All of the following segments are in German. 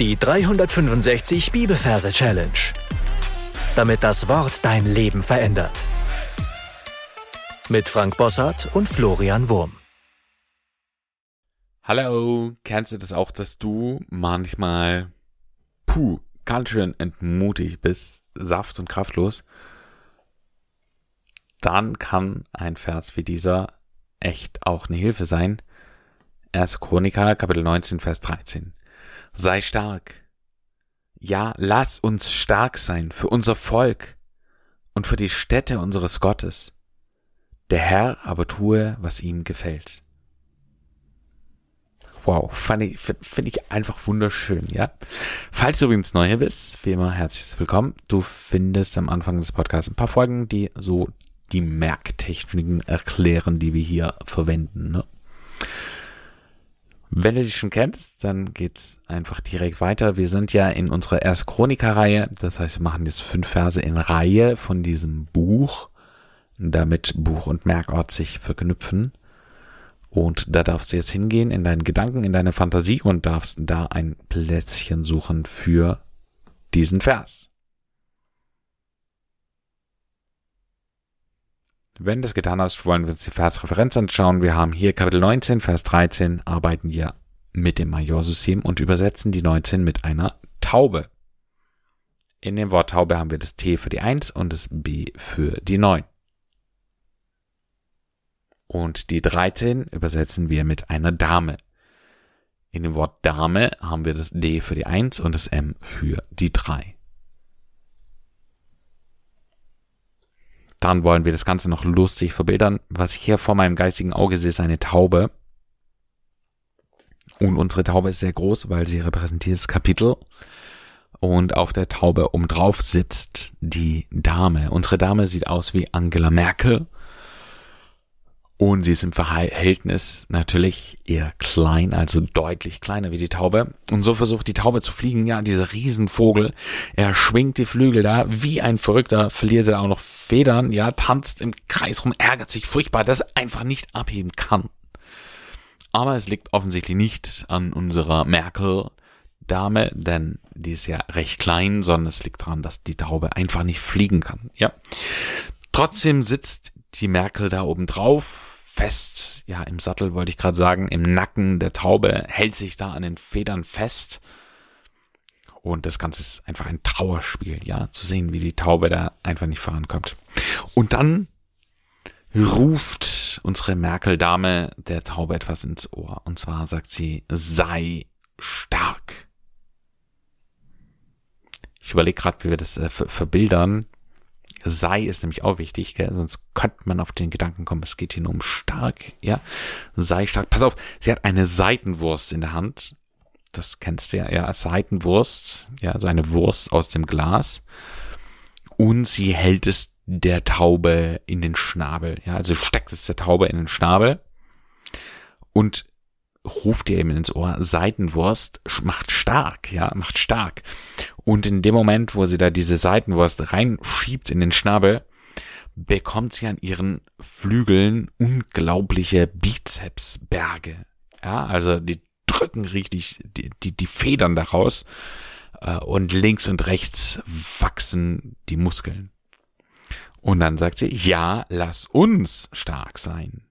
Die 365 Bibelverse Challenge. Damit das Wort dein Leben verändert. Mit Frank Bossart und Florian Wurm. Hallo, kennst du das auch, dass du manchmal, puh, ganz schön entmutigt bist, saft- und kraftlos? Dann kann ein Vers wie dieser echt auch eine Hilfe sein. 1. Chroniker, Kapitel 19, Vers 13 sei stark. Ja, lass uns stark sein für unser Volk und für die Städte unseres Gottes. Der Herr aber tue, was ihm gefällt. Wow, finde ich, find ich einfach wunderschön, ja. Falls du übrigens neu hier bist, wie immer herzlich willkommen. Du findest am Anfang des Podcasts ein paar Folgen, die so die Merktechniken erklären, die wir hier verwenden. Ne? Wenn du dich schon kennst, dann geht's einfach direkt weiter. Wir sind ja in unserer Erst Chroniker-Reihe. Das heißt, wir machen jetzt fünf Verse in Reihe von diesem Buch, damit Buch und Merkort sich verknüpfen. Und da darfst du jetzt hingehen in deinen Gedanken, in deine Fantasie und darfst da ein Plätzchen suchen für diesen Vers. Wenn du das getan hast, wollen wir uns die Versreferenz anschauen. Wir haben hier Kapitel 19, Vers 13, arbeiten wir mit dem Majorsystem und übersetzen die 19 mit einer Taube. In dem Wort Taube haben wir das T für die 1 und das B für die 9. Und die 13 übersetzen wir mit einer Dame. In dem Wort Dame haben wir das D für die 1 und das M für die 3. Dann wollen wir das Ganze noch lustig verbildern. Was ich hier vor meinem geistigen Auge sehe, ist eine Taube. Und unsere Taube ist sehr groß, weil sie repräsentiert das Kapitel. Und auf der Taube obendrauf sitzt die Dame. Unsere Dame sieht aus wie Angela Merkel. Und sie ist im Verhältnis natürlich eher klein, also deutlich kleiner wie die Taube. Und so versucht die Taube zu fliegen. Ja, dieser Riesenvogel. Er schwingt die Flügel da wie ein Verrückter, verliert er auch noch Federn, ja, tanzt im Kreis rum, ärgert sich furchtbar, dass er einfach nicht abheben kann. Aber es liegt offensichtlich nicht an unserer Merkel-Dame, denn die ist ja recht klein, sondern es liegt daran, dass die Taube einfach nicht fliegen kann, ja. Trotzdem sitzt die Merkel da oben drauf, fest, ja, im Sattel wollte ich gerade sagen, im Nacken der Taube, hält sich da an den Federn fest. Und das Ganze ist einfach ein Trauerspiel, ja, zu sehen, wie die Taube da einfach nicht vorankommt. Und dann ruft unsere Merkel-Dame der Taube etwas ins Ohr. Und zwar sagt sie, sei stark. Ich überlege gerade, wie wir das äh, verbildern sei ist nämlich auch wichtig, gell? sonst könnte man auf den Gedanken kommen, es geht hier nur um stark, ja, sei stark. Pass auf, sie hat eine Seitenwurst in der Hand. Das kennst du ja, ja, Seitenwurst, ja, so eine Wurst aus dem Glas. Und sie hält es der Taube in den Schnabel, ja, also steckt es der Taube in den Schnabel und ruft ihr eben ins Ohr, Seitenwurst macht stark, ja, macht stark. Und in dem Moment, wo sie da diese Seitenwurst reinschiebt in den Schnabel, bekommt sie an ihren Flügeln unglaubliche Bizepsberge. Ja, also die drücken richtig die, die, die Federn daraus äh, und links und rechts wachsen die Muskeln. Und dann sagt sie, ja, lass uns stark sein.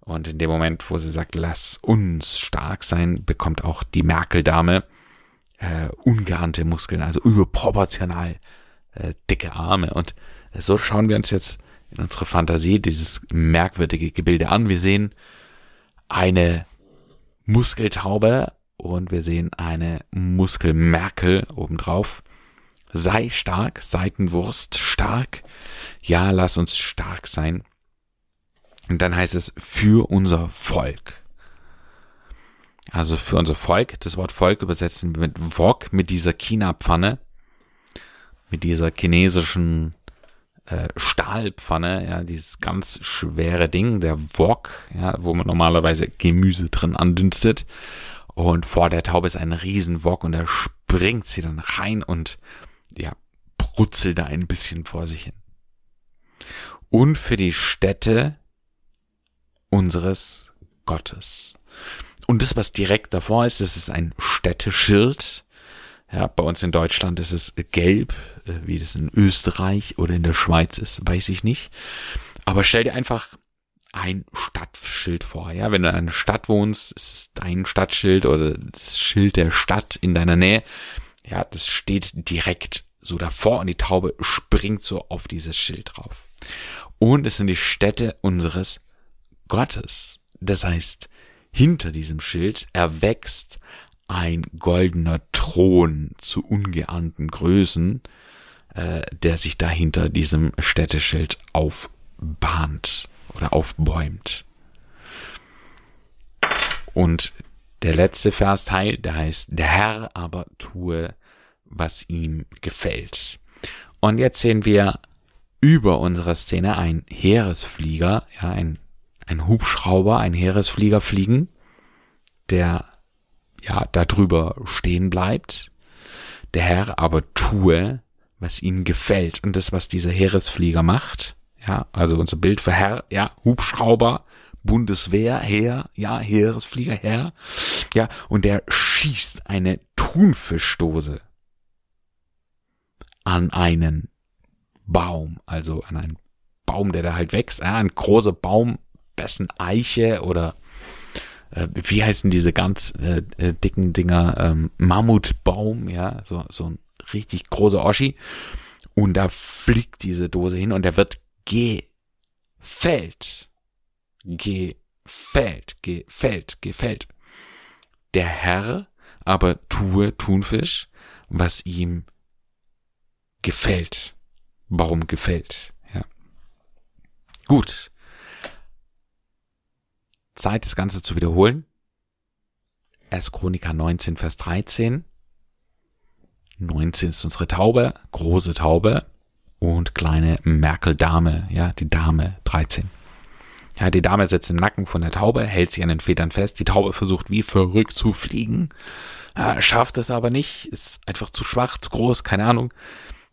Und in dem Moment, wo sie sagt, lass uns stark sein, bekommt auch die Merkel-Dame äh, ungeahnte Muskeln, also überproportional äh, dicke Arme. Und so schauen wir uns jetzt in unserer Fantasie dieses merkwürdige Gebilde an. Wir sehen eine Muskeltaube und wir sehen eine Muskelmerkel obendrauf. Sei stark, Seitenwurst stark. Ja, lass uns stark sein. Und dann heißt es für unser Volk. Also für unser Volk. Das Wort Volk übersetzen wir mit Wok, mit dieser China-Pfanne, mit dieser chinesischen äh, Stahlpfanne, ja, dieses ganz schwere Ding, der Wok, ja, wo man normalerweise Gemüse drin andünstet. Und vor der Taube ist ein riesen Wok und da springt sie dann rein und ja, brutzelt da ein bisschen vor sich hin. Und für die Städte unseres Gottes. Und das, was direkt davor ist, das ist ein Städteschild. Ja, bei uns in Deutschland ist es gelb, wie das in Österreich oder in der Schweiz ist, weiß ich nicht. Aber stell dir einfach ein Stadtschild vor. Ja, wenn du in einer Stadt wohnst, ist es dein Stadtschild oder das Schild der Stadt in deiner Nähe. Ja, das steht direkt so davor und die Taube springt so auf dieses Schild drauf. Und es sind die Städte unseres Gottes. Das heißt, hinter diesem Schild erwächst ein goldener Thron zu ungeahnten Größen, äh, der sich dahinter diesem Städteschild aufbahnt oder aufbäumt. Und der letzte Versteil, der heißt, der Herr aber tue, was ihm gefällt. Und jetzt sehen wir über unserer Szene ein Heeresflieger, ja, ein, ein Hubschrauber, ein Heeresflieger fliegen, der ja da drüber stehen bleibt. Der Herr aber tue, was ihm gefällt. Und das, was dieser Heeresflieger macht, ja, also unser Bild für Herr, ja, Hubschrauber, Bundeswehr, Heer, ja, Heeresflieger, Herr, ja, und der schießt eine Thunfischdose an einen Baum, also an einen Baum, der da halt wächst, ja, ein großer Baum, besten Eiche oder äh, wie heißen diese ganz äh, äh, dicken Dinger, ähm, Mammutbaum, ja, so, so ein richtig großer Oschi. Und da fliegt diese Dose hin und der wird gefällt. Gefällt, gefällt, gefällt. Der Herr aber tue Thunfisch, was ihm gefällt. Warum gefällt? Ja. Gut. Zeit, das Ganze zu wiederholen. 1. Chroniker 19, Vers 13. 19 ist unsere Taube, große Taube und kleine Merkel-Dame, ja, die Dame 13. Ja, die Dame sitzt im Nacken von der Taube, hält sich an den Federn fest. Die Taube versucht wie verrückt zu fliegen, ja, schafft es aber nicht, ist einfach zu schwach, zu groß, keine Ahnung.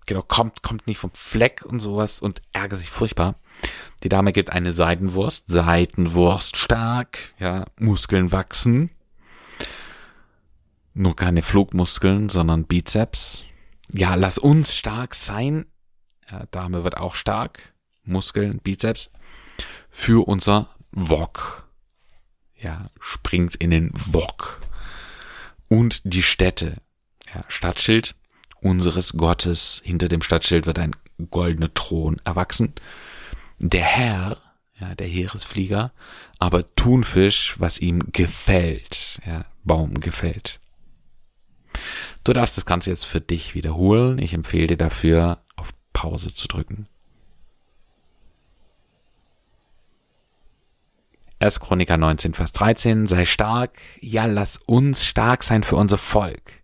Genau, kommt, kommt nicht vom Fleck und sowas und ärgert sich furchtbar. Die Dame gibt eine Seitenwurst, Seitenwurst stark, ja, Muskeln wachsen. Nur keine Flugmuskeln, sondern Bizeps. Ja, lass uns stark sein. Ja, Dame wird auch stark. Muskeln, Bizeps. Für unser Wok. Ja, springt in den Wok. Und die Städte. Ja, Stadtschild unseres Gottes. Hinter dem Stadtschild wird ein goldener Thron erwachsen der Herr, ja, der Heeresflieger, aber Thunfisch, was ihm gefällt, ja, Baum gefällt. Du darfst das Ganze jetzt für dich wiederholen. Ich empfehle dir dafür, auf Pause zu drücken. 1. Chroniker 19, Vers 13, sei stark, ja, lass uns stark sein für unser Volk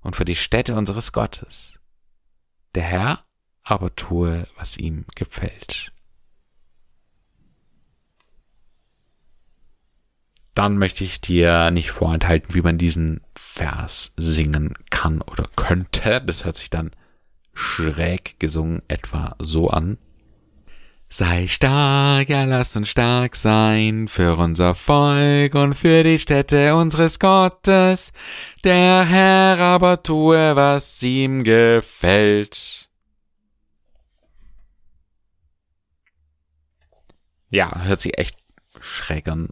und für die Städte unseres Gottes. Der Herr aber tue, was ihm gefällt. Dann möchte ich dir nicht vorenthalten, wie man diesen Vers singen kann oder könnte. Das hört sich dann schräg gesungen etwa so an. Sei stark, ja lass uns stark sein für unser Volk und für die Städte unseres Gottes. Der Herr aber tue, was ihm gefällt. Ja, hört sich echt schräg an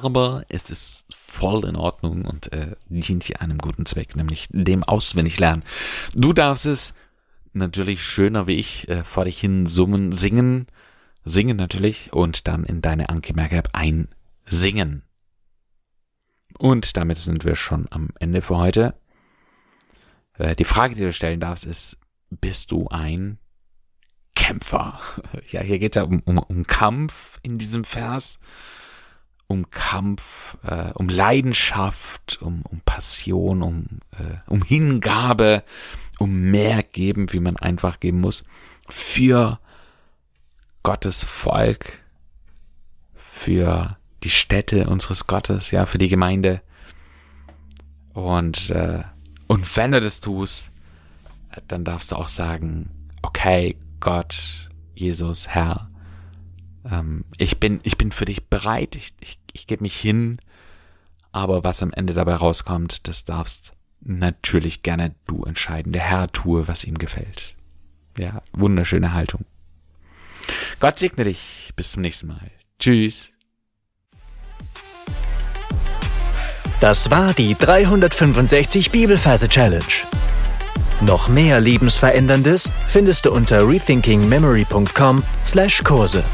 aber es ist voll in Ordnung und äh, dient hier einem guten Zweck, nämlich dem Auswendiglernen. Du darfst es natürlich schöner wie ich äh, vor dich hin summen, singen, singen natürlich und dann in deine Anke-Merke-App einsingen. Und damit sind wir schon am Ende für heute. Äh, die Frage, die du stellen darfst, ist, bist du ein Kämpfer? Ja, hier geht es ja um, um, um Kampf in diesem Vers um Kampf, äh, um Leidenschaft, um, um Passion, um, äh, um Hingabe, um mehr geben, wie man einfach geben muss, für Gottes Volk, für die Städte unseres Gottes, ja, für die Gemeinde. Und, äh, und wenn du das tust, dann darfst du auch sagen, okay, Gott, Jesus, Herr, ähm, ich bin, ich bin für dich bereit, ich, ich, ich gebe mich hin, aber was am Ende dabei rauskommt, das darfst natürlich gerne du entscheiden. Der Herr tue, was ihm gefällt. Ja, wunderschöne Haltung. Gott segne dich. Bis zum nächsten Mal. Tschüss. Das war die 365 Bibelferse Challenge. Noch mehr Lebensveränderndes findest du unter rethinkingmemory.com/Kurse.